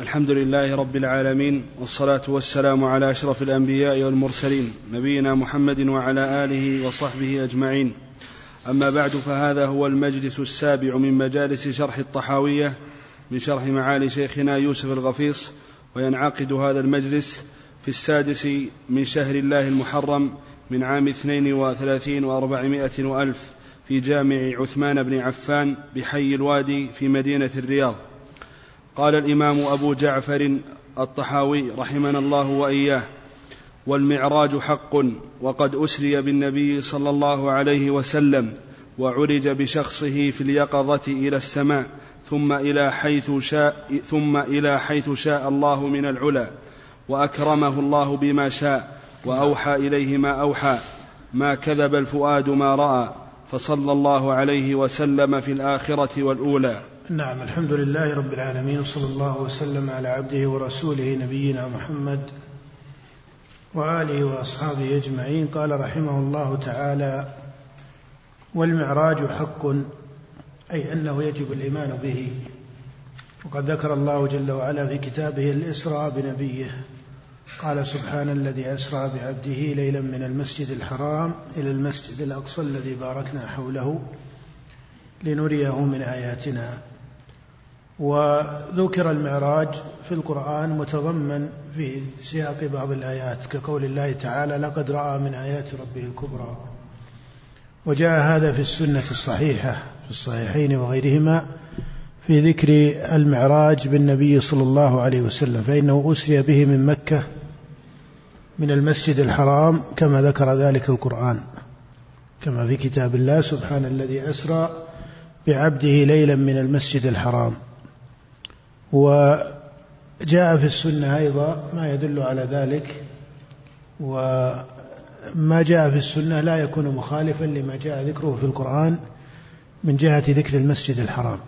الحمد لله رب العالمين والصلاة والسلام على أشرف الأنبياء والمرسلين نبينا محمد وعلى آله وصحبه أجمعين. أما بعد فهذا هو المجلس السابع من مجالس شرح الطحاوية من شرح معالي شيخنا يوسف الغفيص وينعقد هذا المجلس في السادس من شهر الله المحرم من عام اثنين وثلاثين وأربعمائة وألف في جامع عثمان بن عفان بحي الوادي في مدينة الرياض. قال الإمام أبو جعفر الطحاوي رحمنا الله وإياه والمعراج حق وقد أسري بالنبي صلى الله عليه وسلم وعرج بشخصه في اليقظة إلى السماء ثم إلى حيث شاء ثم إلى حيث شاء الله من العلا وأكرمه الله بما شاء وأوحى إليه ما أوحى ما كذب الفؤاد ما رأى فصلى الله عليه وسلم في الآخرة والأولى. نعم الحمد لله رب العالمين صلى الله وسلم على عبده ورسوله نبينا محمد وآله وأصحابه أجمعين. قال رحمه الله تعالى والمعراج حق أي أنه يجب الإيمان به. وقد ذكر الله جل وعلا في كتابه الإسراء بنبيه. قال سبحان الذي أسرى بعبده ليلا من المسجد الحرام إلى المسجد الأقصى الذي باركنا حوله لنريه من آياتنا. وذكر المعراج في القرآن متضمن في سياق بعض الآيات كقول الله تعالى لقد رأى من آيات ربه الكبرى وجاء هذا في السنة الصحيحة في الصحيحين وغيرهما في ذكر المعراج بالنبي صلى الله عليه وسلم فإنه أسري به من مكة من المسجد الحرام كما ذكر ذلك القرآن. كما في كتاب الله سبحان الذي أسرى بعبده ليلا من المسجد الحرام وجاء في السنة أيضا ما يدل على ذلك وما جاء في السنة لا يكون مخالفا لما جاء ذكره في القرآن من جهة ذكر المسجد الحرام.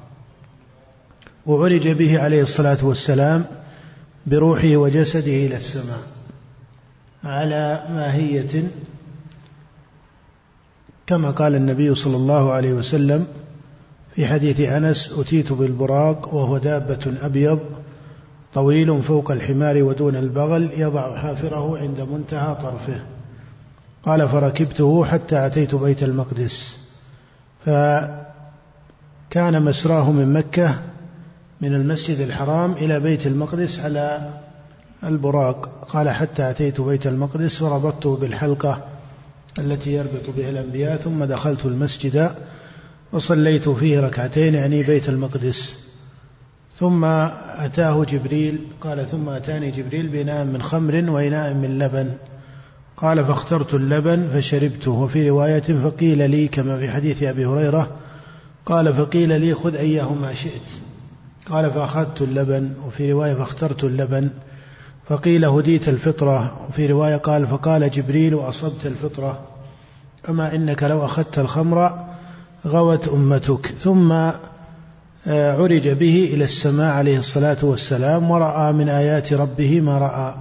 وعرج به عليه الصلاة والسلام بروحه وجسده إلى السماء على ماهية كما قال النبي صلى الله عليه وسلم في حديث أنس أتيت بالبراق وهو دابة أبيض طويل فوق الحمار ودون البغل يضع حافره عند منتهى طرفه. قال فركبته حتى أتيت بيت المقدس. فكان مسراه من مكة من المسجد الحرام إلى بيت المقدس على البراق. قال حتى أتيت بيت المقدس وربطته بالحلقة التي يربط بها الأنبياء ثم دخلت المسجد وصليت فيه ركعتين يعني بيت المقدس. ثم أتاه جبريل قال ثم أتاني جبريل بإناء من خمر وإناء من لبن. قال فاخترت اللبن فشربته. وفي رواية فقيل لي كما في حديث أبي هريرة قال فقيل لي خذ أيهما شئت. قال فأخذت اللبن. وفي رواية فاخترت اللبن. فقيل هديت الفطرة. وفي رواية قال فقال جبريل وأصبت الفطرة. أما إنك لو أخذت الخمر غوت أمتك. ثم آه، عرج به إلى السماء عليه الصلاة والسلام ورأى من آيات ربه ما رأى.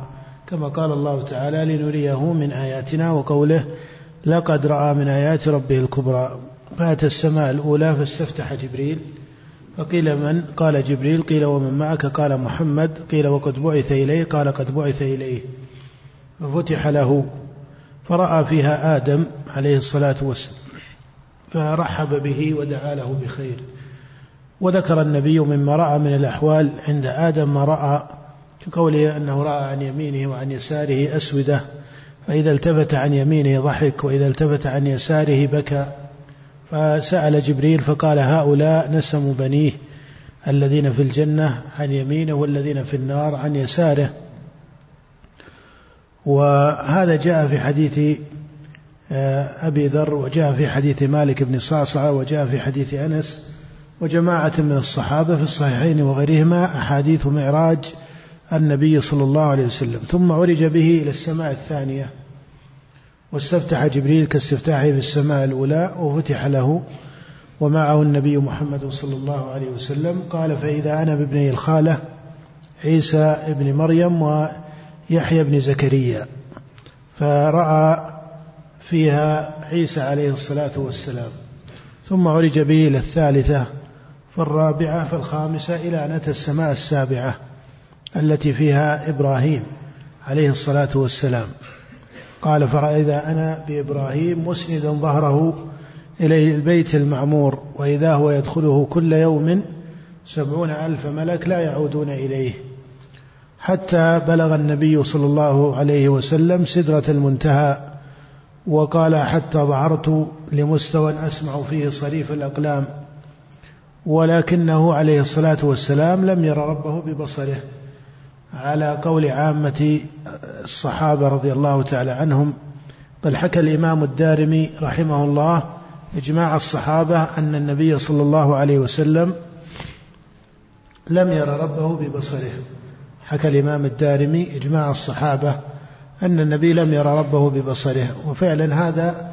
كما قال الله تعالى لنريه من آياتنا وقوله لقد رأى من آيات ربه الكبرى فأتى السماء الأولى فاستفتح جبريل فقيل من؟ قال جبريل. قيل ومن معك؟ قال محمد. قيل وقد بعث إليه قال قد بعث إليه ففتح له فرأى فيها آدم عليه الصلاة والسلام. فرحب به ودعا له بخير. وذكر النبي مما رأى من الأحوال عند آدم ما رأى كقوله أنه رأى عن يمينه وعن يساره أسودة فإذا التفت عن يمينه ضحك وإذا التفت عن يساره بكى. فسأل جبريل فقال هؤلاء نسم بنيه الذين في الجنة عن يمينه والذين في النار عن يساره. وهذا جاء في حديث أبي ذر وجاء في حديث مالك بن صعصعة وجاء في حديث أنس وجماعة من الصحابة في الصحيحين وغيرهما أحاديث معراج النبي صلى الله عليه وسلم. ثم عرج به إلى السماء الثانية واستفتح جبريل كاستفتاحه في السماء الأولى وفتح له ومعه النبي محمد صلى الله عليه وسلم. قال فإذا أنا بابني الخالة عيسى ابن مريم ويحيى بن زكريا. فرأى فيها عيسى عليه الصلاة والسلام. ثم عرج به إلى الثالثة فالرابعة فالخامسة إلى أن أتى السماء السابعة التي فيها إبراهيم عليه الصلاة والسلام. قال فإذا أنا بإبراهيم مسندا ظهره إلى البيت المعمور وإذا هو يدخله كل يوم سبعون ألف ملك لا يعودون إليه حتى بلغ النبي صلى الله عليه وسلم سدرة المنتهى وقال حتى ظهرت لمستوى أسمع فيه صريف الأقلام ولكنه عليه الصلاة والسلام لم ير ربه ببصره على قول عامة الصحابة رضي الله تعالى عنهم بل حكى الإمام الدارمي رحمه الله إجماع الصحابة أن النبي صلى الله عليه وسلم لم ير ربه ببصره. حكى الإمام الدارمي إجماع الصحابة أن النبي لم ير ربه ببصره وفعلا هذا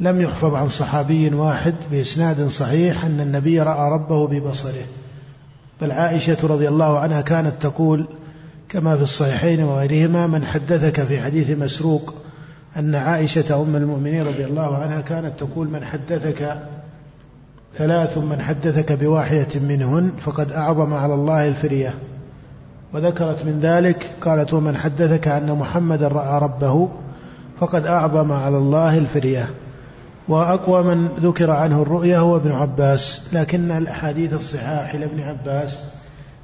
لم يحفظ عن صحابي واحد بإسناد صحيح أن النبي رأى ربه ببصره. بل عائشة رضي الله عنها كانت تقول كما في الصحيحين وغيرهما من حدثك في حديث مسروق أن عائشة أم المؤمنين رضي الله عنها كانت تقول من حدثك ثلاث من حدثك بواحدة منهن فقد أعظم على الله الفرية. وذكرت من ذلك قالت ومن حدثك أن محمدا رأى ربه فقد أعظم على الله الفرية وأقوى من ذكر عنه الرؤيا هو ابن عباس لكن الأحاديث الصحاح لابن عباس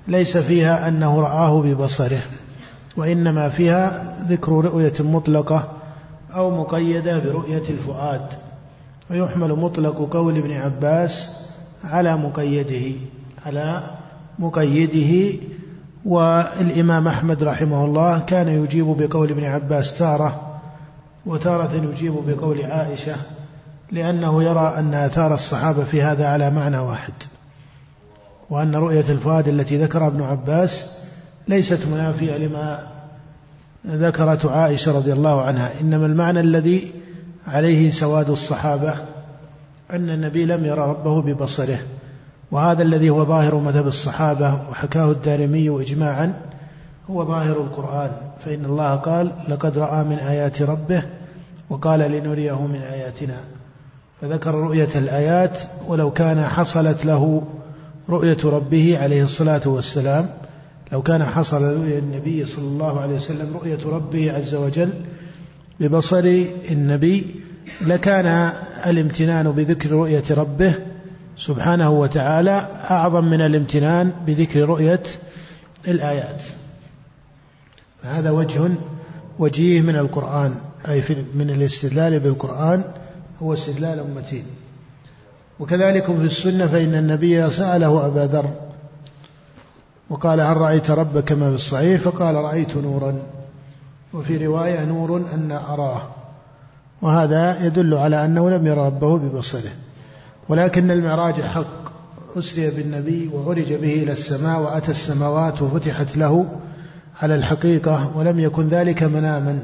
ليس فيها أنه رآه ببصره وإنما فيها ذكر رؤية مطلقة أو مقيدة برؤية الفؤاد. ويحمل مطلق قول ابن عباس على مقيده على مقيده والإمام أحمد رحمه الله كان يجيب بقول ابن عباس تارة وتارة يجيب بقول عائشة لأنه يرى أن آثار الصحابة في هذا على معنى واحد وأن رؤية الفؤاد التي ذكرها ابن عباس ليست منافية لما ذكرته عائشة رضي الله عنها إنما المعنى الذي عليه سواد الصحابة أن النبي لم يرى ربه ببصره. وهذا الذي هو ظاهر مذهب الصحابة وحكاه الدارمي إجماعا هو ظاهر القرآن. فإن الله قال لقد رأى من آيات ربه وقال لنريه من آياتنا. فذكر رؤية الآيات ولو كان حصلت له رؤية ربه عليه الصلاة والسلام. لو كان حصل النبي صلى الله عليه وسلم رؤية ربه عز وجل ببصر النبي لكان الامتنان بذكر رؤية ربه سبحانه وتعالى أعظم من الامتنان بذكر رؤية الآيات. فهذا وجه وجيه من القرآن أي من الاستدلال بالقرآن هو استدلال متين وكذلك في السنة فإن النبي سأله أبا ذر وقال هل رأيت ربك كما في الصحيح؟ فقال رأيت نورا. وفي رواية نور أن أراه. وهذا يدل على أنه لم يرى ربه ببصره. ولكن المعراج حق. أسري بالنبي وعرج به إلى السماء وأتى السماوات وفتحت له على الحقيقة ولم يكن ذلك مناما.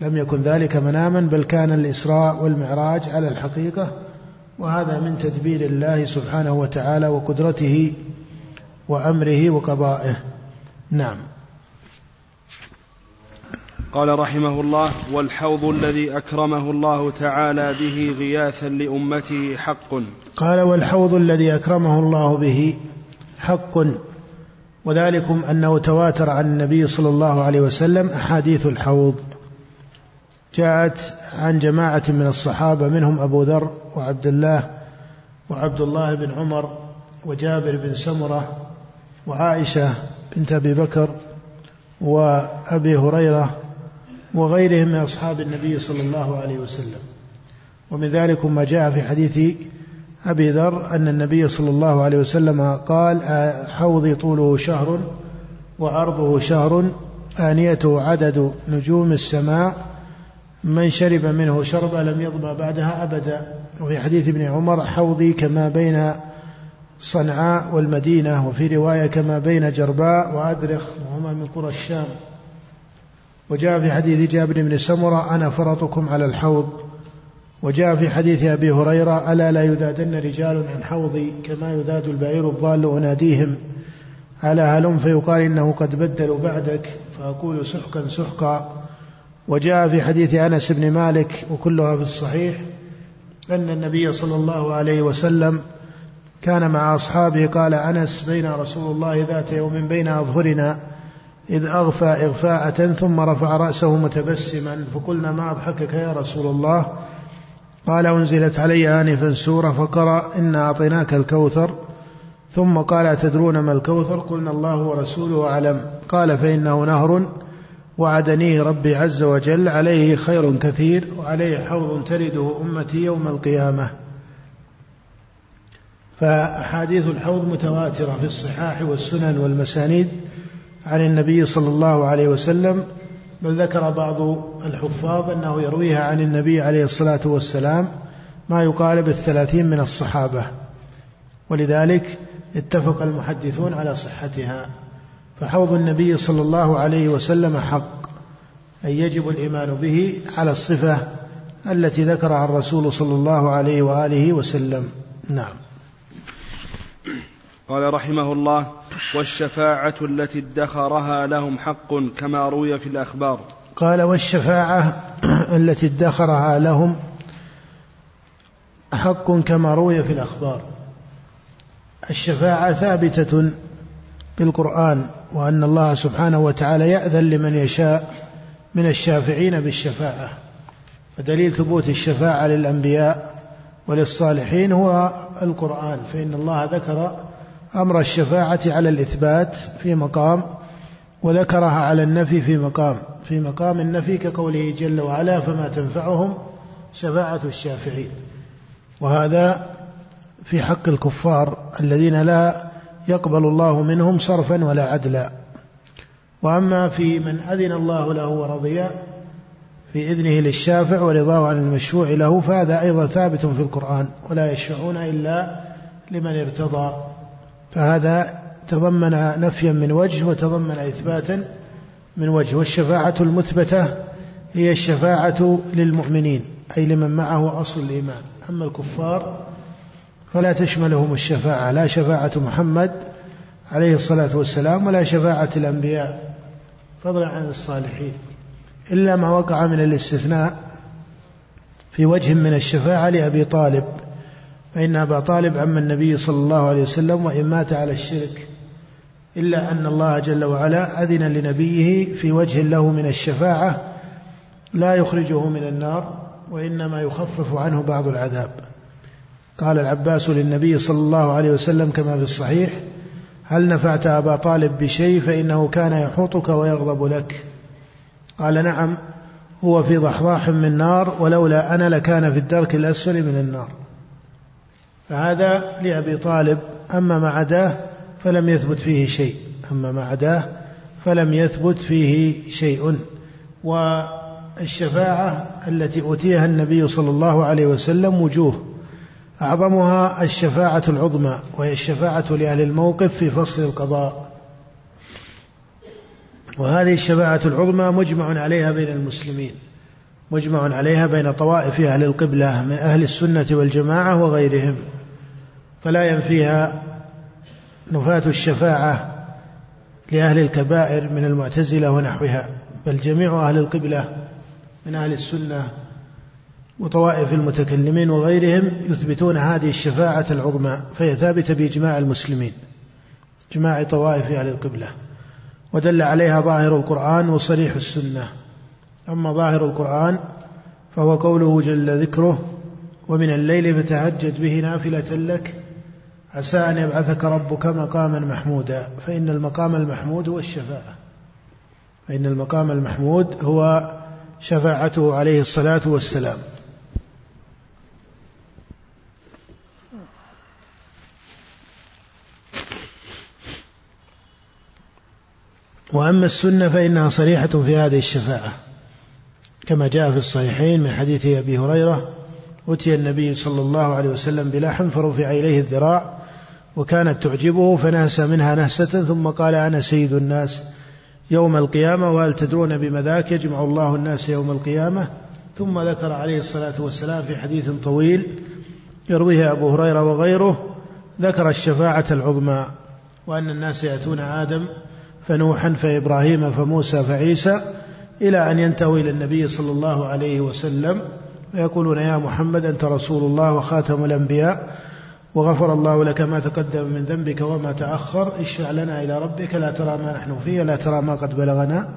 لم يكن ذلك مناما بل كان الإسراء والمعراج على الحقيقة. وهذا من تدبير الله سبحانه وتعالى وقدرته وأمره وقضائه. نعم. قال رحمه الله والحوض الذي أكرمه الله تعالى به غياثا لأمته حق. قال والحوض الذي أكرمه الله به حق. وذلكم أنه تواتر عن النبي صلى الله عليه وسلم أحاديث الحوض. جاءت عن جماعة من الصحابة منهم أبو ذر وعبد الله وعبد الله بن عمر وجابر بن سمرة وعائشة بنت أبي بكر وأبي هريرة وغيرهم من أصحاب النبي صلى الله عليه وسلم. ومن ذلك ما جاء في حديث أبي ذر أن النبي صلى الله عليه وسلم قال حوضي طوله شهر وعرضه شهر آنيته عدد نجوم السماء من شرب منه شربا لم يظمأ بعدها أبدا. وفي حديث ابن عمر حوضي كما بين صنعاء والمدينة وفي رواية كما بين جرباء وأدرخ وهما من قرى الشام. وجاء في حديث جابر بن سمرة أنا فرطكم على الحوض. وجاء في حديث أبي هريرة ألا لا يذادن رجال عن حوضي كما يذاد البعير الضال أناديهم. على هلم فيقال إنه قد بدلوا بعدك. فأقول سحقا سحقا. وجاء في حديث أنس بن مالك وكلها في الصحيح أن النبي صلى الله عليه وسلم كان مع أصحابه قال أنس بين رسول الله ذات يوم بين أظهرنا. إذ أغفى إغفاءة ثم رفع رأسه متبسما فقلنا ما أضحكك يا رسول الله؟ قال أنزلت علي آنفا سورة فقرأ إنا أعطيناك الكوثر. ثم قال أتدرون ما الكوثر؟ قلنا الله ورسوله أعلم. قال فإنه نهر وعدنيه ربي عز وجل. عليه خير كثير وعليه حوض ترده أمتي يوم القيامة. فأحاديث الحوض متواترة في الصحاح والسنن والمسانيد. عن النبي صلى الله عليه وسلم بل ذكر بعض الحفاظ أنه يرويها عن النبي عليه الصلاة والسلام ما يقارب الثلاثين من الصحابة. ولذلك اتفق المحدثون على صحتها. فحوض النبي صلى الله عليه وسلم حق أي يجب الإيمان به على الصفة التي ذكرها الرسول صلى الله عليه وآله وسلم. نعم. قال رحمه الله والشفاعة التي ادخرها لهم حق كما روي في الأخبار. قال والشفاعة التي ادخرها لهم حق كما روي في الأخبار. الشفاعة ثابتة بالقرآن وأن الله سبحانه وتعالى يأذن لمن يشاء من الشافعين بالشفاعة. ودليل ثبوت الشفاعة للأنبياء وللصالحين هو القرآن فإن الله ذكر أمر الشفاعة على الإثبات في مقام وذكرها على النفي في مقام في مقام النفي كقوله جل وعلا فما تنفعهم شفاعة الشافعين. وهذا في حق الكفار الذين لا يقبل الله منهم صرفا ولا عدلا. وأما في من أذن الله له ورضي في إذنه للشافع ورضاه عن المشفوع له فهذا أيضا ثابت في القرآن ولا يشفعون إلا لمن ارتضى. فهذا تضمن نفيا من وجه وتضمن إثباتا من وجه والشفاعة المثبتة هي الشفاعة للمؤمنين أي لمن معه أصل الإيمان. أما الكفار فلا تشملهم الشفاعة لا شفاعة محمد عليه الصلاة والسلام ولا شفاعة الأنبياء فضلا عن الصالحين. إلا ما وقع من الاستثناء في وجه من الشفاعة لأبي طالب. فإن أبا طالب عم النبي صلى الله عليه وسلم وإن مات على الشرك إلا أن الله جل وعلا أذن لنبيه في وجه له من الشفاعة لا يخرجه من النار وإنما يخفف عنه بعض العذاب. قال العباس للنبي صلى الله عليه وسلم كما في الصحيح هل نفعت أبا طالب بشيء فإنه كان يحوطك ويغضب لك. قال نعم هو في ضحضاح من نار ولولا أنا لكان في الدرك الأسفل من النار. فهذا لأبي طالب. أما ما عداه فلم يثبت فيه شيء. أما ما عداه فلم يثبت فيه شيء. والشفاعة التي أوتيها النبي صلى الله عليه وسلم وجوه. أعظمها الشفاعة العظمى وهي الشفاعة لأهل الموقف في فصل القضاء. وهذه الشفاعة العظمى مجمع عليها بين المسلمين. مجمع عليها بين طوائف أهل القبلة من أهل السنة والجماعة وغيرهم. فلا ينفيها نفاة الشفاعة لأهل الكبائر من المعتزلة ونحوها بل جميع أهل القبلة من أهل السنة وطوائف المتكلمين وغيرهم يثبتون هذه الشفاعة العظمى فهي ثابتة بإجماع المسلمين إجماع طوائف أهل القبلة ودل عليها ظاهر القرآن وصريح السنة. أما ظاهر القرآن فهو قوله جل ذكره ومن الليل فتهجد به نافلة لك عسى أن يبعثك ربك مقاما محمودا فإن المقام المحمود هو الشفاعة. فإن المقام المحمود هو شفاعته عليه الصلاة والسلام. وأما السنة فإنها صريحة في هذه الشفاعة. كما جاء في الصحيحين من حديث أبي هريرة أتي النبي صلى الله عليه وسلم بلحم فرفع إليه الذراع وكانت تعجبه فنهس منها نهسة ثم قال أنا سيد الناس يوم القيامة وهل تدرون بما ذاك؟ يجمع الله الناس يوم القيامة. ثم ذكر عليه الصلاة والسلام في حديث طويل يرويه أبو هريرة وغيره ذكر الشفاعة العظمى وأن الناس يأتون آدم فنوحا فإبراهيم فموسى فعيسى إلى أن ينتهوا إلى النبي صلى الله عليه وسلم ويقولون يا محمد أنت رسول الله وخاتم الأنبياء وغفر الله لك ما تقدم من ذنبك وما تأخر. اشفع لنا إلى ربك لا ترى ما نحن فيه لا ترى ما قد بلغنا.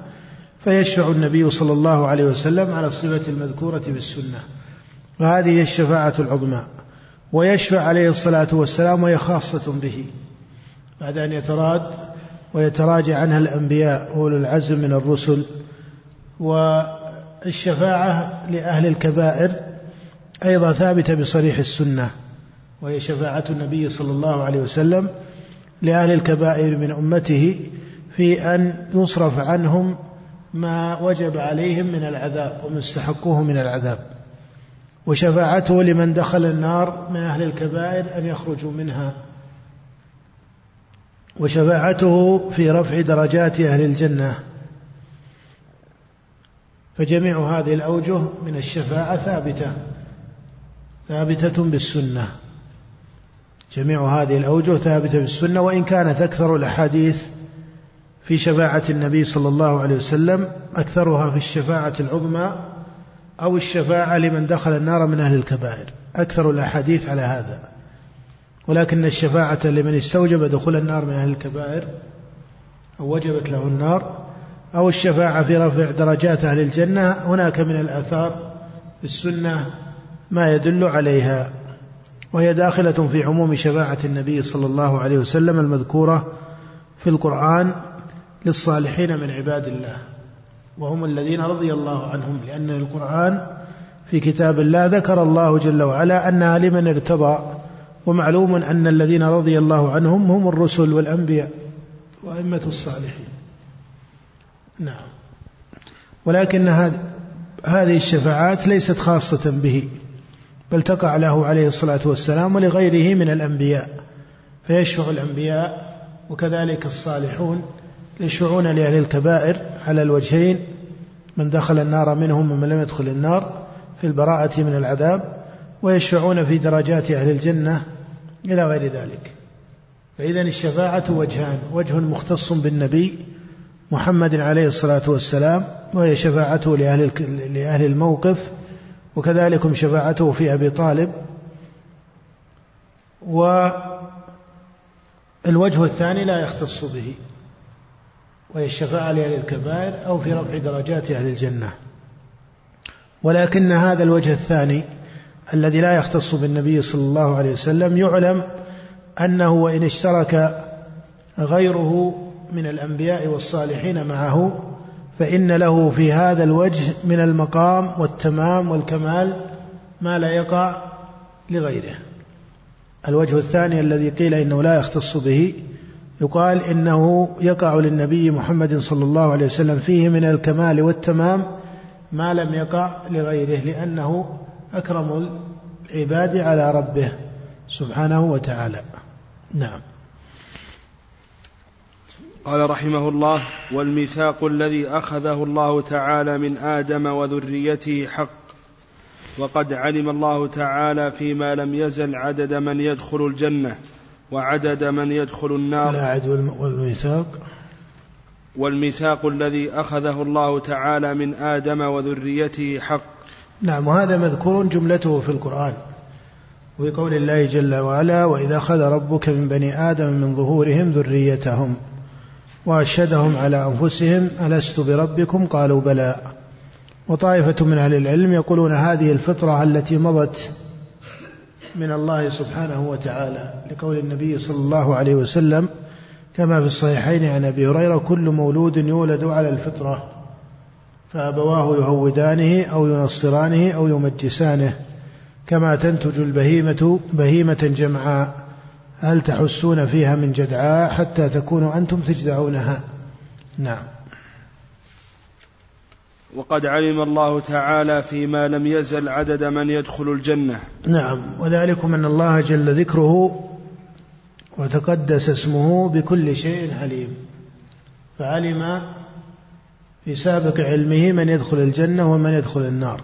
فيشفع النبي صلى الله عليه وسلم على الصفة المذكورة بالسنة. وهذه الشفاعة العظمى. ويشفع عليه الصلاة والسلام وهي خاصة به. بعد أن يتراد ويتراجع عنها الأنبياء أولو العزم من الرسل. والشفاعة لأهل الكبائر أيضا ثابتة بصريح السنة. وهي شفاعة النبي صلى الله عليه وسلم لأهل الكبائر من أمته في أن يصرف عنهم ما وجب عليهم من العذاب وما استحقوه من العذاب. وشفاعته لمن دخل النار من أهل الكبائر أن يخرجوا منها. وشفاعته في رفع درجات أهل الجنة. فجميع هذه الأوجه من الشفاعة ثابتة ثابتة بالسنة. جميع هذه الأوجه ثابتة بالسنة وإن كانت أكثر الأحاديث في شفاعة النبي صلى الله عليه وسلم أكثرها في الشفاعة العظمى أو الشفاعة لمن دخل النار من أهل الكبائر. أكثر الأحاديث على هذا. ولكن الشفاعة لمن استوجب دخول النار من أهل الكبائر أو وجبت له النار أو الشفاعة في رفع درجات أهل الجنة هناك من الآثار في السنة ما يدل عليها. وهي داخلة في عموم شفاعة النبي صلى الله عليه وسلم المذكورة في القرآن للصالحين من عباد الله. وهم الذين رضي الله عنهم لأن القرآن في كتاب الله ذكر الله جل وعلا أنها لمن ارتضى ومعلوم أن الذين رضي الله عنهم هم الرسل والأنبياء وأئمة الصالحين. نعم. ولكن هذه الشفاعات ليست خاصة به. بل تقع له عليه الصلاة والسلام ولغيره من الأنبياء فيشفع الأنبياء وكذلك الصالحون يشفعون لأهل الكبائر على الوجهين من دخل النار منهم ومن لم يدخل النار في البراءة من العذاب ويشفعون في درجات أهل الجنة إلى غير ذلك. فإذا الشفاعة وجهان وجه مختص بالنبي محمد عليه الصلاة والسلام وهي شفاعته لأهل لأهل الموقف وكذلك شفاعته في أبي طالب. والوجه الثاني لا يختص به وهي الشفاعة لأهل الكبائر أو في رفع درجات أهل الجنة. ولكن هذا الوجه الثاني الذي لا يختص بالنبي صلى الله عليه وسلم يعلم أنه وإن اشترك غيره من الأنبياء والصالحين معه فإن له في هذا الوجه من المقام والتمام والكمال ما لا يقع لغيره. الوجه الثاني الذي قيل إنه لا يختص به يقال إنه يقع للنبي محمد صلى الله عليه وسلم فيه من الكمال والتمام ما لم يقع لغيره لأنه أكرم العباد على ربه سبحانه وتعالى. نعم. قال رحمه الله والميثاق الذي أخذه الله تعالى من آدم وذريته حق وقد علم الله تعالى فيما لم يزل عدد من يدخل الجنة وعدد من يدخل النار. العهد والميثاق؟ والميثاق الذي أخذه الله تعالى من آدم وذريته حق. نعم وهذا مذكور جملته في القرآن وقول الله جل وعلا وإذا أخذ ربك من بني آدم من ظهورهم ذريتهم. واشهدهم على أنفسهم ألست بربكم؟ قالوا بلى. وطائفة من أهل العلم يقولون هذه الفطرة التي مضت من الله سبحانه وتعالى لقول النبي صلى الله عليه وسلم كما في الصحيحين عن أبي هريرة كل مولود يولد على الفطرة فأبواه يهودانه أو ينصرانه أو يمجسانه كما تنتج البهيمة بهيمة جمعاء. هل تحسون فيها من جدعاء حتى تكونوا أنتم تجدعونها؟ نعم. وقد علم الله تعالى فيما لم يزل عدد من يدخل الجنة. نعم. وذلكم أن الله جل ذكره وتقدس اسمه بكل شيء عليم. فعلم في سابق علمه من يدخل الجنة ومن يدخل النار.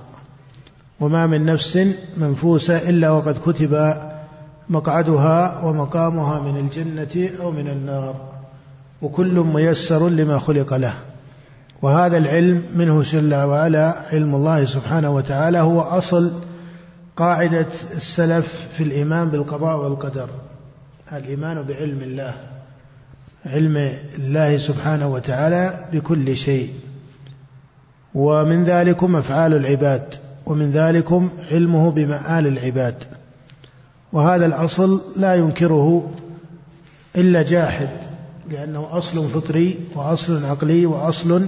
وما من نفس منفوسة إلا وقد كتب مقعدها ومقامها من الجنة أو من النار وكل ميسر لما خلق له. وهذا العلم منه جل وعلا علم الله سبحانه وتعالى هو أصل قاعدة السلف في الإيمان بالقضاء والقدر. الإيمان بعلم الله علم الله سبحانه وتعالى بكل شيء. ومن ذلكم أفعال العباد ومن ذلكم علمه بمآل العباد. وهذا الأصل لا ينكره إلا جاحد لأنه أصل فطري وأصل عقلي وأصل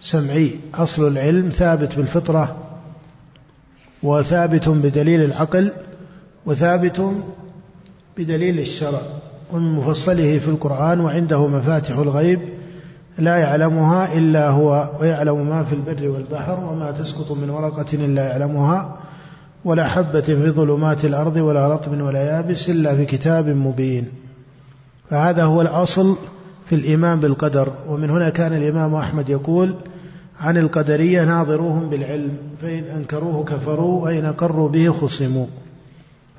سمعي. أصل العلم ثابت بالفطرة وثابت بدليل العقل وثابت بدليل الشرع. ومن مفصله في القرآن وعنده مفاتح الغيب لا يعلمها إلا هو ويعلم ما في البر والبحر وما تسقط من ورقة إلا يعلمها. ولا حبة في ظلمات الأرض ولا رطب ولا يابس إلا في كتاب مبين. فهذا هو الأصل في الإيمان بالقدر. ومن هنا كان الإمام أحمد يقول عن القدرية ناظروهم بالعلم فإن أنكروه كفروا وإن أقروا به خصموا.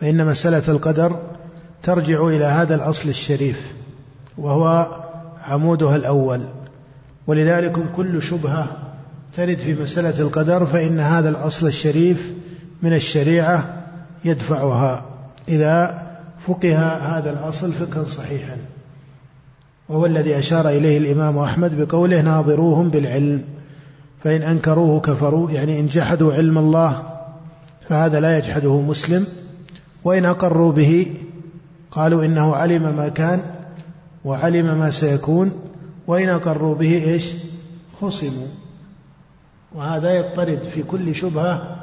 فإن مسألة القدر ترجع إلى هذا الأصل الشريف وهو عمودها الأول. ولذلك كل شبهة ترد في مسألة القدر فإن هذا الأصل الشريف من الشريعة يدفعها. إذا فقه هذا الأصل فقها صحيحا. وهو الذي أشار إليه الإمام أحمد بقوله ناظروهم بالعلم. فإن أنكروه كفروا يعني إن جحدوا علم الله فهذا لا يجحده مسلم. وإن أقروا به قالوا إنه علم ما كان وعلم ما سيكون. وإن أقروا به إيش؟ خصموا. وهذا يضطرد في كل شبهة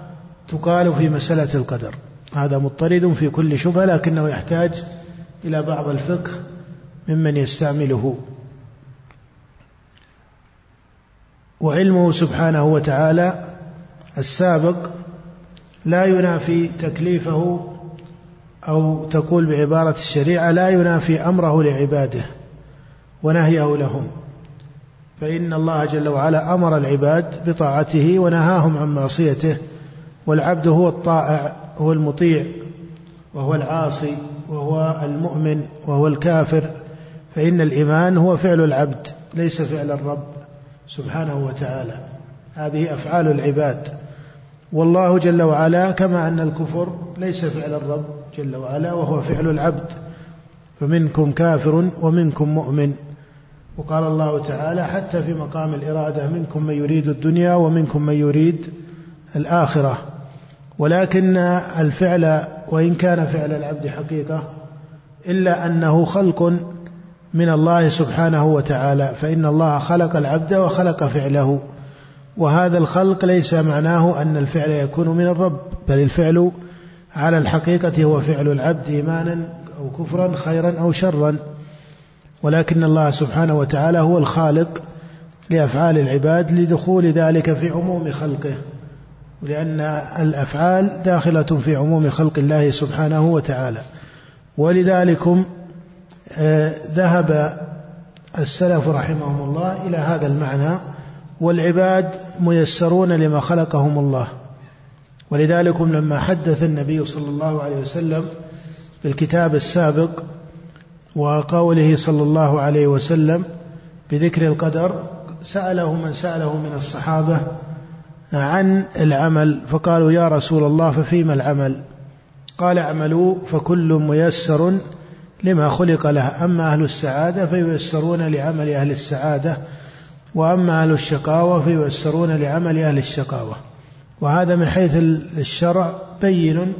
تقال في مسألة القدر. هذا مضطرد في كل شبهة لكنه يحتاج إلى بعض الفقه ممن يستعمله. وعلمه سبحانه وتعالى السابق لا ينافي تكليفه أو تقول بعبارة الشريعة لا ينافي أمره لعباده ونهيه لهم. فإن الله جل وعلا أمر العباد بطاعته ونهاهم عن معصيته. والعبد هو الطائع هو المطيع وهو العاصي وهو المؤمن وهو الكافر. فإن الإيمان هو فعل العبد ليس فعل الرب سبحانه وتعالى. هذه أفعال العباد. والله جل وعلا كما أن الكفر ليس فعل الرب جل وعلا وهو فعل العبد. فمنكم كافر ومنكم مؤمن. وقال الله تعالى حتى في مقام الإرادة منكم من يريد الدنيا ومنكم من يريد الآخرة. ولكن الفعل وإن كان فعل العبد حقيقة إلا أنه خلق من الله سبحانه وتعالى فإن الله خلق العبد وخلق فعله وهذا الخلق ليس معناه أن الفعل يكون من الرب بل الفعل على الحقيقة هو فعل العبد إيمانا أو كفرا خيرا أو شرا. ولكن الله سبحانه وتعالى هو الخالق لأفعال العباد لدخول ذلك في عموم خلقه. لأن الأفعال داخلة في عموم خلق الله سبحانه وتعالى. ولذلكم آه، ذهب السلف رحمهم الله إلى هذا المعنى والعباد ميسرون لما خلقهم الله. ولذلك لما حدث النبي صلى الله عليه وسلم بالكتاب السابق وقوله صلى الله عليه وسلم بذكر القدر سأله من سأله من الصحابة عن العمل فقالوا يا رسول الله ففيما العمل؟ قال اعملوا فكل ميسر لما خلق له. أما أهل السعادة فييسرون لعمل أهل السعادة وأما أهل الشقاوة فييسرون لعمل أهل الشقاوة. وهذا من حيث الشرع بين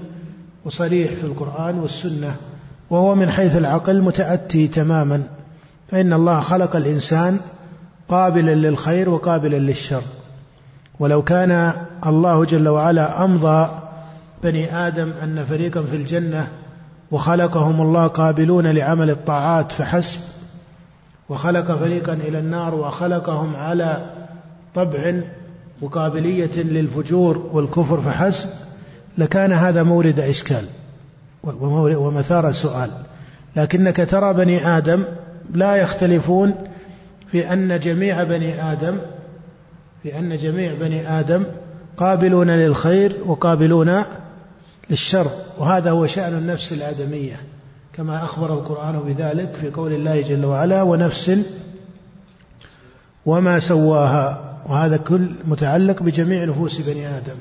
وصريح في القرآن والسنة وهو من حيث العقل متأتي تماما. فإن الله خلق الإنسان قابلا للخير وقابلا للشر. ولو كان الله جل وعلا أمضى بني آدم أن فريقا في الجنة وخلقهم الله قابلون لعمل الطاعات فحسب وخلق فريقا إلى النار وخلقهم على طبع وقابلية للفجور والكفر فحسب لكان هذا مورد إشكال ومثار سؤال. لكنك ترى بني آدم لا يختلفون في أن جميع بني آدم في أن جميع بني آدم قابلون للخير وقابلون للشر وهذا هو شأن النفس الآدمية كما أخبر القرآن بذلك في قول الله جل وعلا ونفس وما سواها وهذا كل متعلق بجميع نفوس بني آدم.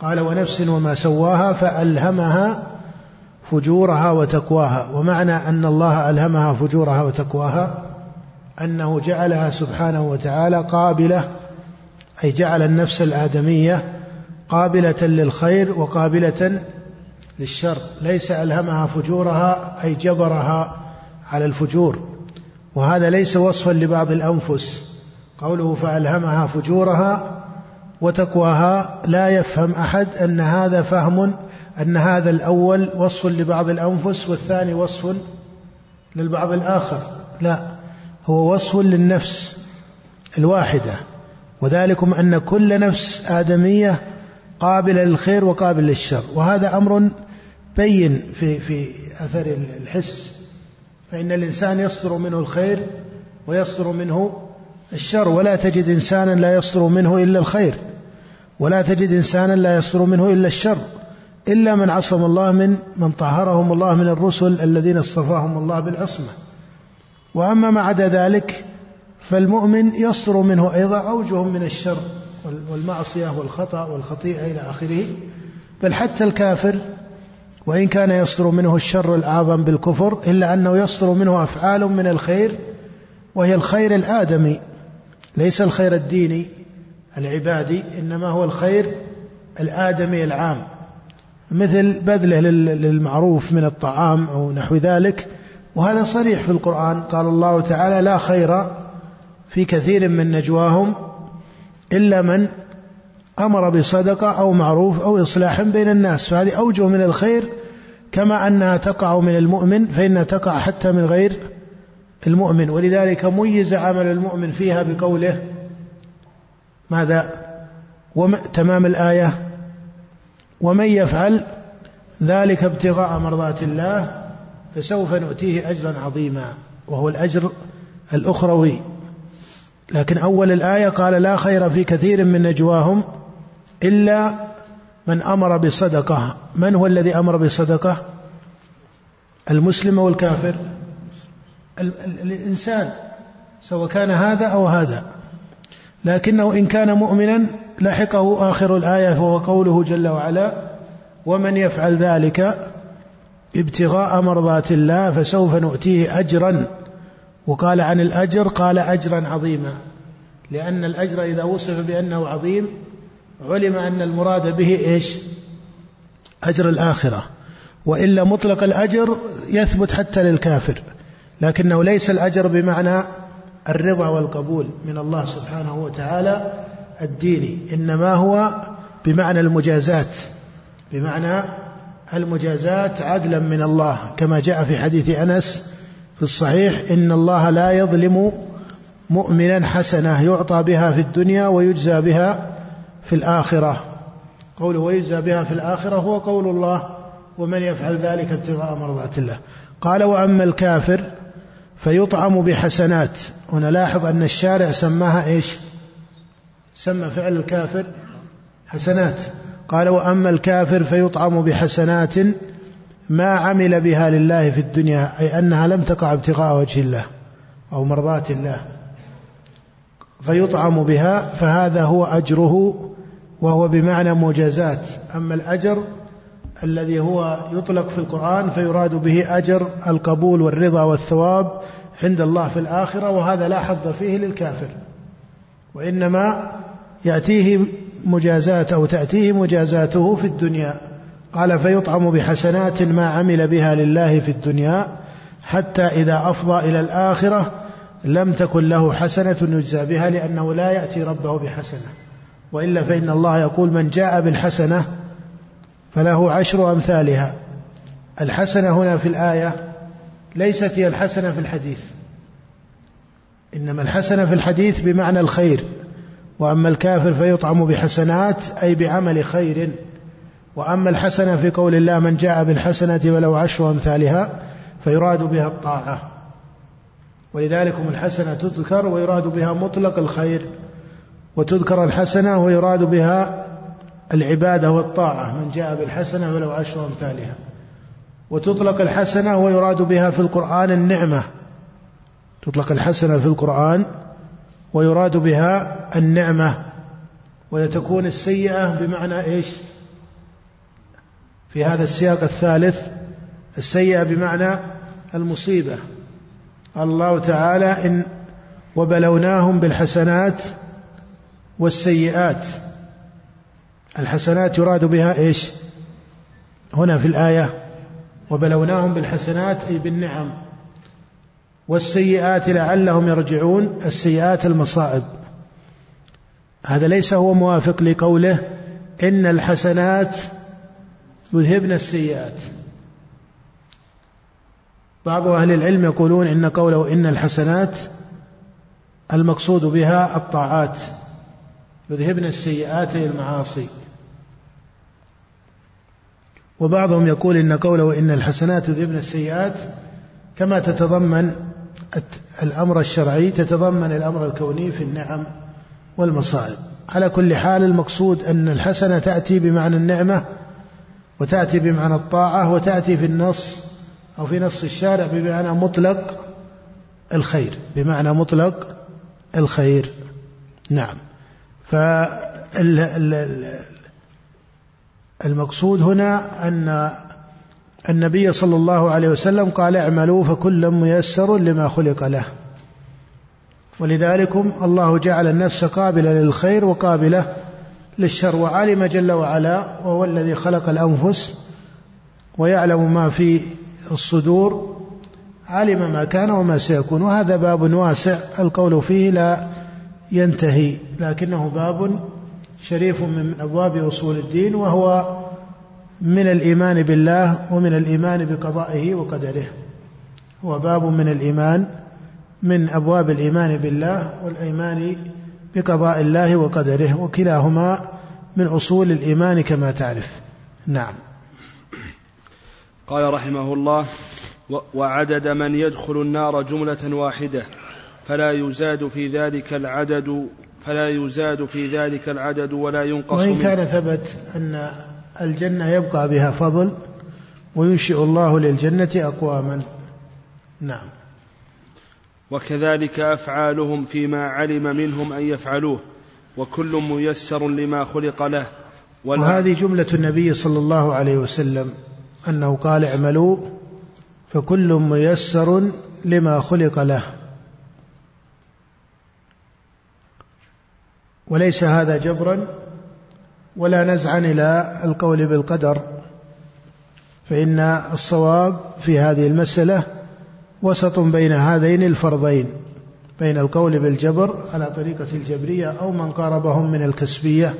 قال ونفس وما سواها فألهمها فجورها وتقواها ومعنى أن الله ألهمها فجورها وتقواها أنه جعلها سبحانه وتعالى قابلة أي جعل النفس الآدمية قابلة للخير وقابلة للشر ليس ألهمها فجورها أي جبرها على الفجور. وهذا ليس وصفا لبعض الأنفس. قوله فألهمها فجورها وتقواها لا يفهم أحد أن هذا فهم أن هذا الأول وصف لبعض الأنفس والثاني وصف للبعض الآخر. لا هو وصف للنفس الواحدة. وذلكم أن كل نفس آدمية قابلة للخير وقابل للشر. وهذا أمر بين في في أثر الحس. فإن الإنسان يصدر منه الخير ويصدر منه الشر. ولا تجد إنسانا لا يصدر منه إلا الخير. ولا تجد إنسانا لا يصدر منه إلا الشر. إلا من عصم الله من من طهرهم الله من الرسل الذين اصطفاهم الله بالعصمة. وأما ما عدا ذلك فالمؤمن يصدر منه أيضا أوجه من الشر والمعصية والخطأ والخطيئة إلى آخره. بل حتى الكافر وإن كان يصدر منه الشر الأعظم بالكفر إلا أنه يصدر منه أفعال من الخير وهي الخير الآدمي ليس الخير الديني العبادي إنما هو الخير الآدمي العام. مثل بذله للمعروف من الطعام أو نحو ذلك وهذا صريح في القرآن. قال الله تعالى لا خير في كثير من نجواهم إلا من أمر بصدقة أو معروف أو إصلاح بين الناس فهذه أوجه من الخير كما أنها تقع من المؤمن فإنها تقع حتى من غير المؤمن ولذلك ميز عمل المؤمن فيها بقوله ماذا؟ تمام الآية ومن يفعل ذلك ابتغاء مرضات الله فسوف نؤتيه أجرا عظيما وهو الأجر الأخروي. لكن أول الآية قال لا خير في كثير من نجواهم إلا من أمر بصدقة. من هو الذي أمر بصدقة؟ المسلم والكافر الإنسان سواء كان هذا أو هذا. لكنه إن كان مؤمنا لحقه آخر الآية فهو قوله جل وعلا ومن يفعل ذلك ابتغاء مرضات الله فسوف نؤتيه أجرا وقال عن الأجر قال أجرا عظيما. لأن الأجر إذا وصف بأنه عظيم علم أن المراد به إيش؟ أجر الآخرة. وإلا مطلق الأجر يثبت حتى للكافر لكنه ليس الأجر بمعنى الرضا والقبول من الله سبحانه وتعالى الديني إنما هو بمعنى المجازات بمعنى المجازات عدلا من الله كما جاء في حديث أنس في الصحيح إن الله لا يظلم مؤمنا حسنة يعطى بها في الدنيا ويجزى بها في الآخرة. قوله ويجزى بها في الآخرة هو قول الله ومن يفعل ذلك ابتغاء مرضات الله. قال وأما الكافر فيطعم بحسنات. هنا لاحظ أن الشارع سماها إيش؟ سمى فعل الكافر حسنات. قال وأما الكافر فيطعم بحسنات ما عمل بها لله في الدنيا أي أنها لم تقع ابتغاء وجه الله أو مرضات الله. فيطعم بها فهذا هو أجره وهو بمعنى مجازات أما الأجر الذي هو يطلق في القرآن فيراد به أجر القبول والرضا والثواب عند الله في الآخرة وهذا لا حظ فيه للكافر. وإنما يأتيه مجازات أو تأتيه مجازاته في الدنيا. قال فيطعم بحسنات ما عمل بها لله في الدنيا حتى إذا أفضى إلى الآخرة لم تكن له حسنة يجزى بها لأنه لا يأتي ربه بحسنة. وإلا فإن الله يقول من جاء بالحسنة فله عشر أمثالها. الحسنة هنا في الآية ليست هي الحسنة في الحديث. إنما الحسنة في الحديث بمعنى الخير. وأما الكافر فيطعم بحسنات أي بعمل خير. وأما الحسنة في قول الله من جاء بالحسنة ولو عشر أمثالها فيراد بها الطاعة. ولذلك الحسنة تذكر ويراد بها مطلق الخير وتذكر الحسنة ويراد بها العبادة والطاعة. من جاء بالحسنة ولو عشر أمثالها وتطلق الحسنة ويراد بها في القرآن النعمة. تطلق الحسنة في القرآن ويراد بها النعمة. وتكون السيئة بمعنى إيش؟ في هذا السياق الثالث السيئة بمعنى المصيبة. قال الله تعالى إن وبلوناهم بالحسنات والسيئات. الحسنات يراد بها إيش؟ هنا في الآية وبلوناهم بالحسنات أي بالنعم. والسيئات لعلهم يرجعون السيئات المصائب. هذا ليس هو موافق لقوله إن الحسنات يذهبن السيئات. بعض أهل العلم يقولون إن قوله إن الحسنات المقصود بها الطاعات. يذهبن السيئات المعاصي. وبعضهم يقول إن قوله إن الحسنات يذهبن السيئات كما تتضمن الأمر الشرعي تتضمن الأمر الكوني في النعم والمصائب. على كل حال المقصود أن الحسنة تأتي بمعنى النعمة وتأتي بمعنى الطاعة وتأتي في النص أو في نص الشارع بمعنى مطلق الخير بمعنى مطلق الخير. نعم. فالمقصود هنا أن النبي صلى الله عليه وسلم قال اعملوا فكل ميسر لما خلق له. ولذلك الله جعل النفس قابلة للخير وقابلة للشر وعلم جل وعلا وهو الذي خلق الأنفس ويعلم ما في الصدور علم ما كان وما سيكون. وهذا باب واسع القول فيه لا ينتهي لكنه باب شريف من أبواب أصول الدين وهو من الإيمان بالله ومن الإيمان بقضائه وقدره. هو باب من الإيمان من أبواب الإيمان بالله والإيمان بقضاء الله وقدره وكلاهما من أصول الإيمان كما تعرف. نعم. قال رحمه الله وعدد من يدخل النار جملة واحدة فلا يزاد في ذلك العدد فلا يزاد في ذلك العدد ولا ينقص وإن كان ثبت أن الجنة يبقى بها فضل وينشئ الله للجنة أقواما. نعم. وكذلك أفعالهم فيما علم منهم أن يفعلوه وكل ميسر لما خلق له. وهذه جملة النبي صلى الله عليه وسلم أنه قال اعملوا فكل ميسر لما خلق له. وليس هذا جبرا ولا نزعا إلى القول بالقدر فإن الصواب في هذه المسألة وسط بين هذين الفرضين بين القول بالجبر على طريقة الجبرية أو من قاربهم من الكسبية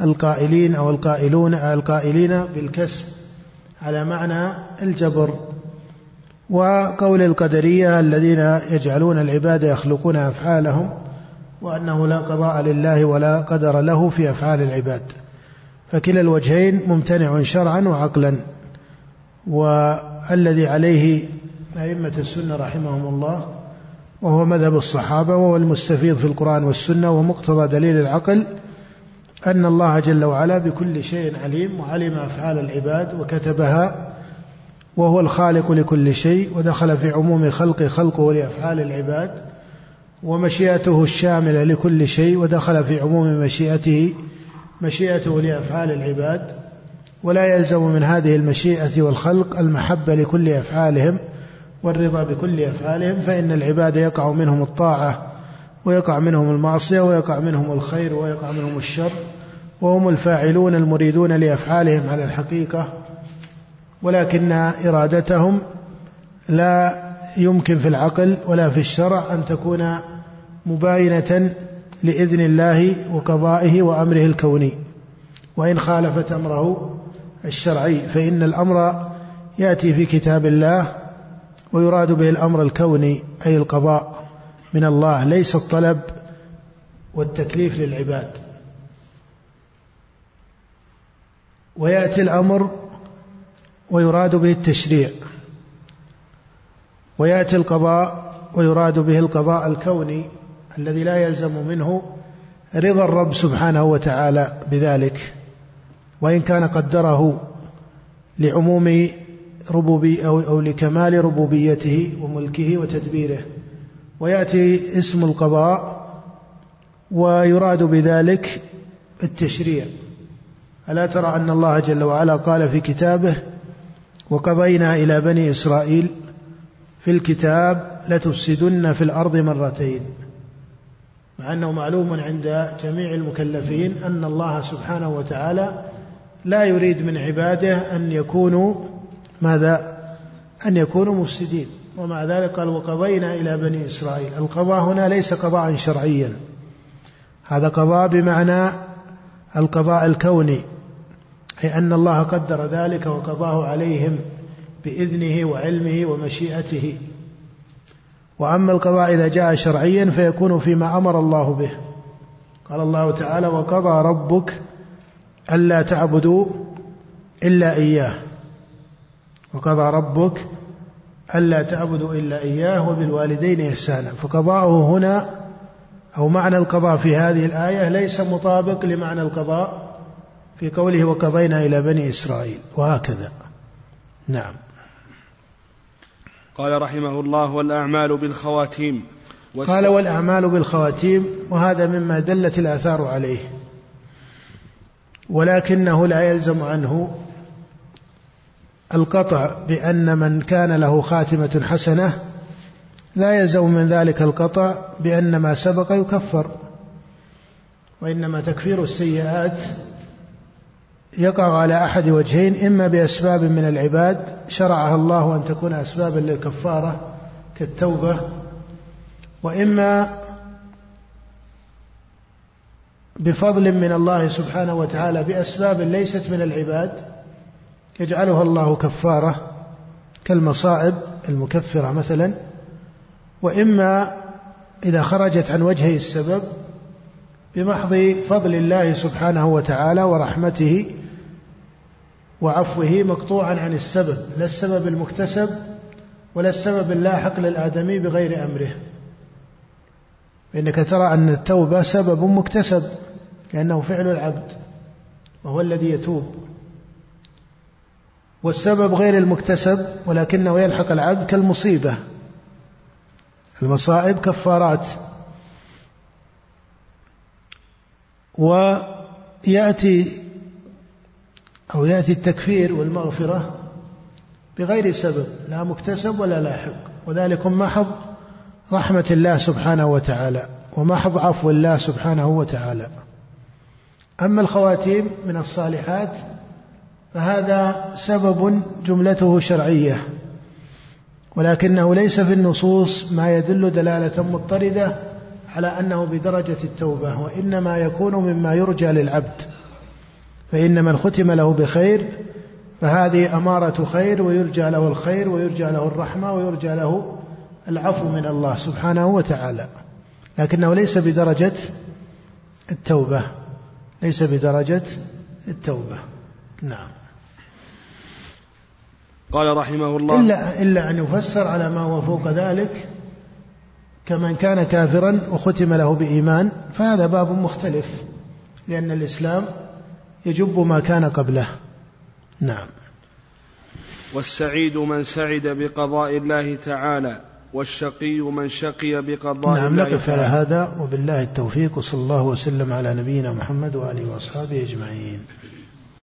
القائلين أو القائلون القائلين بالكسب على معنى الجبر. وقول القدرية الذين يجعلون العباد يخلقون أفعالهم وأنه لا قضاء لله ولا قدر له في أفعال العباد. فكلا الوجهين ممتنع شرعا وعقلا والذي عليه أئمة السنة رحمهم الله وهو مذهب الصحابة وهو المستفيض في القرآن والسنة ومقتضى دليل العقل أن الله جل وعلا بكل شيء عليم وعلم أفعال العباد وكتبها وهو الخالق لكل شيء ودخل في عموم خلق خلقه لأفعال العباد ومشيئته الشاملة لكل شيء ودخل في عموم مشيئته مشيئته لأفعال العباد ولا يلزم من هذه المشيئة والخلق المحبة لكل أفعالهم والرضا بكل أفعالهم فإن العباد يقع منهم الطاعة ويقع منهم المعصية ويقع منهم الخير ويقع منهم الشر وهم الفاعلون المريدون لأفعالهم على الحقيقة. ولكن إرادتهم لا يمكن في العقل ولا في الشرع أن تكون مباينة لإذن الله وقضائه وأمره الكوني. وإن خالفت أمره الشرعي فإن الأمر يأتي في كتاب الله ويراد به الأمر الكوني أي القضاء من الله. ليس الطلب والتكليف للعباد. ويأتي الأمر ويراد به التشريع. ويأتي القضاء ويراد به القضاء الكوني الذي لا يلزم منه رضا الرب سبحانه وتعالى بذلك. وإن كان قدره لعموم ربوبي أو, أو لكمال ربوبيته وملكه وتدبيره. ويأتي اسم القضاء ويراد بذلك التشريع. ألا ترى أن الله جل وعلا قال في كتابه وقضينا إلى بني إسرائيل في الكتاب لتفسدن في الأرض مرتين. مع أنه معلوم عند جميع المكلفين أن الله سبحانه وتعالى لا يريد من عباده أن يكونوا ماذا؟ أن يكونوا مفسدين. ومع ذلك قال وقضينا إلى بني إسرائيل. القضاء هنا ليس قضاء شرعيا. هذا قضاء بمعنى القضاء الكوني أي أن الله قدر ذلك وقضاه عليهم بإذنه وعلمه ومشيئته. وأما القضاء إذا جاء شرعيا فيكون فيما أمر الله به. قال الله تعالى وقضى ربك ألا تعبدوا إلا إياه. وقضى ربك ألا تعبدوا إلا إياه وبالوالدين إحسانا. فقضاؤه هنا أو معنى القضاء في هذه الآية ليس مطابق لمعنى القضاء في قوله وقضينا إلى بني إسرائيل. وهكذا. نعم. قال رحمه الله والأعمال بالخواتيم. قال والأعمال بالخواتيم وهذا مما دلت الآثار عليه. ولكنه لا يلزم عنه القطع بأن من كان له خاتمة حسنة لا يلزم من ذلك القطع بأن ما سبق يكفر وإنما تكفير السيئات يقع على أحد وجهين إما بأسباب من العباد شرعها الله أن تكون أسبابا للكفارة كالتوبة وإما بفضل من الله سبحانه وتعالى بأسباب ليست من العباد يجعلها الله كفارة كالمصائب المكفرة مثلا وإما إذا خرجت عن وجهي السبب بمحض فضل الله سبحانه وتعالى ورحمته وعفوه مقطوعا عن السبب لا السبب المكتسب ولا السبب اللاحق للآدمي بغير أمره. فإنك ترى أن التوبة سبب مكتسب لأنه فعل العبد وهو الذي يتوب. والسبب غير المكتسب ولكنه يلحق العبد كالمصيبة. المصائب كفارات. ويأتي أو يأتي التكفير والمغفرة بغير سبب لا مكتسب ولا لاحق. وذلك محض رحمة الله سبحانه وتعالى ومحض عفو الله سبحانه وتعالى. أما الخواتيم من الصالحات فهذا سبب جملته شرعية ولكنه ليس في النصوص ما يدل دلالة مضطردة على أنه بدرجة التوبة وإنما يكون مما يرجى للعبد فإن من ختم له بخير فهذه أمارة خير ويرجى له الخير ويرجى له الرحمة ويرجى له العفو من الله سبحانه وتعالى لكنه ليس بدرجة التوبة ليس بدرجة التوبة. نعم. قال رحمه الله. إلا, إلا أن يفسر على ما هو فوق ذلك كمن كان كافرا وختم له بإيمان فهذا باب مختلف لأن الإسلام يجب ما كان قبله. نعم. والسعيد من سعد بقضاء الله تعالى والشقي من شقي بقضاء نعم الله نقف على هذا وبالله التوفيق وصلى الله وسلم على نبينا محمد وآله وأصحابه أجمعين.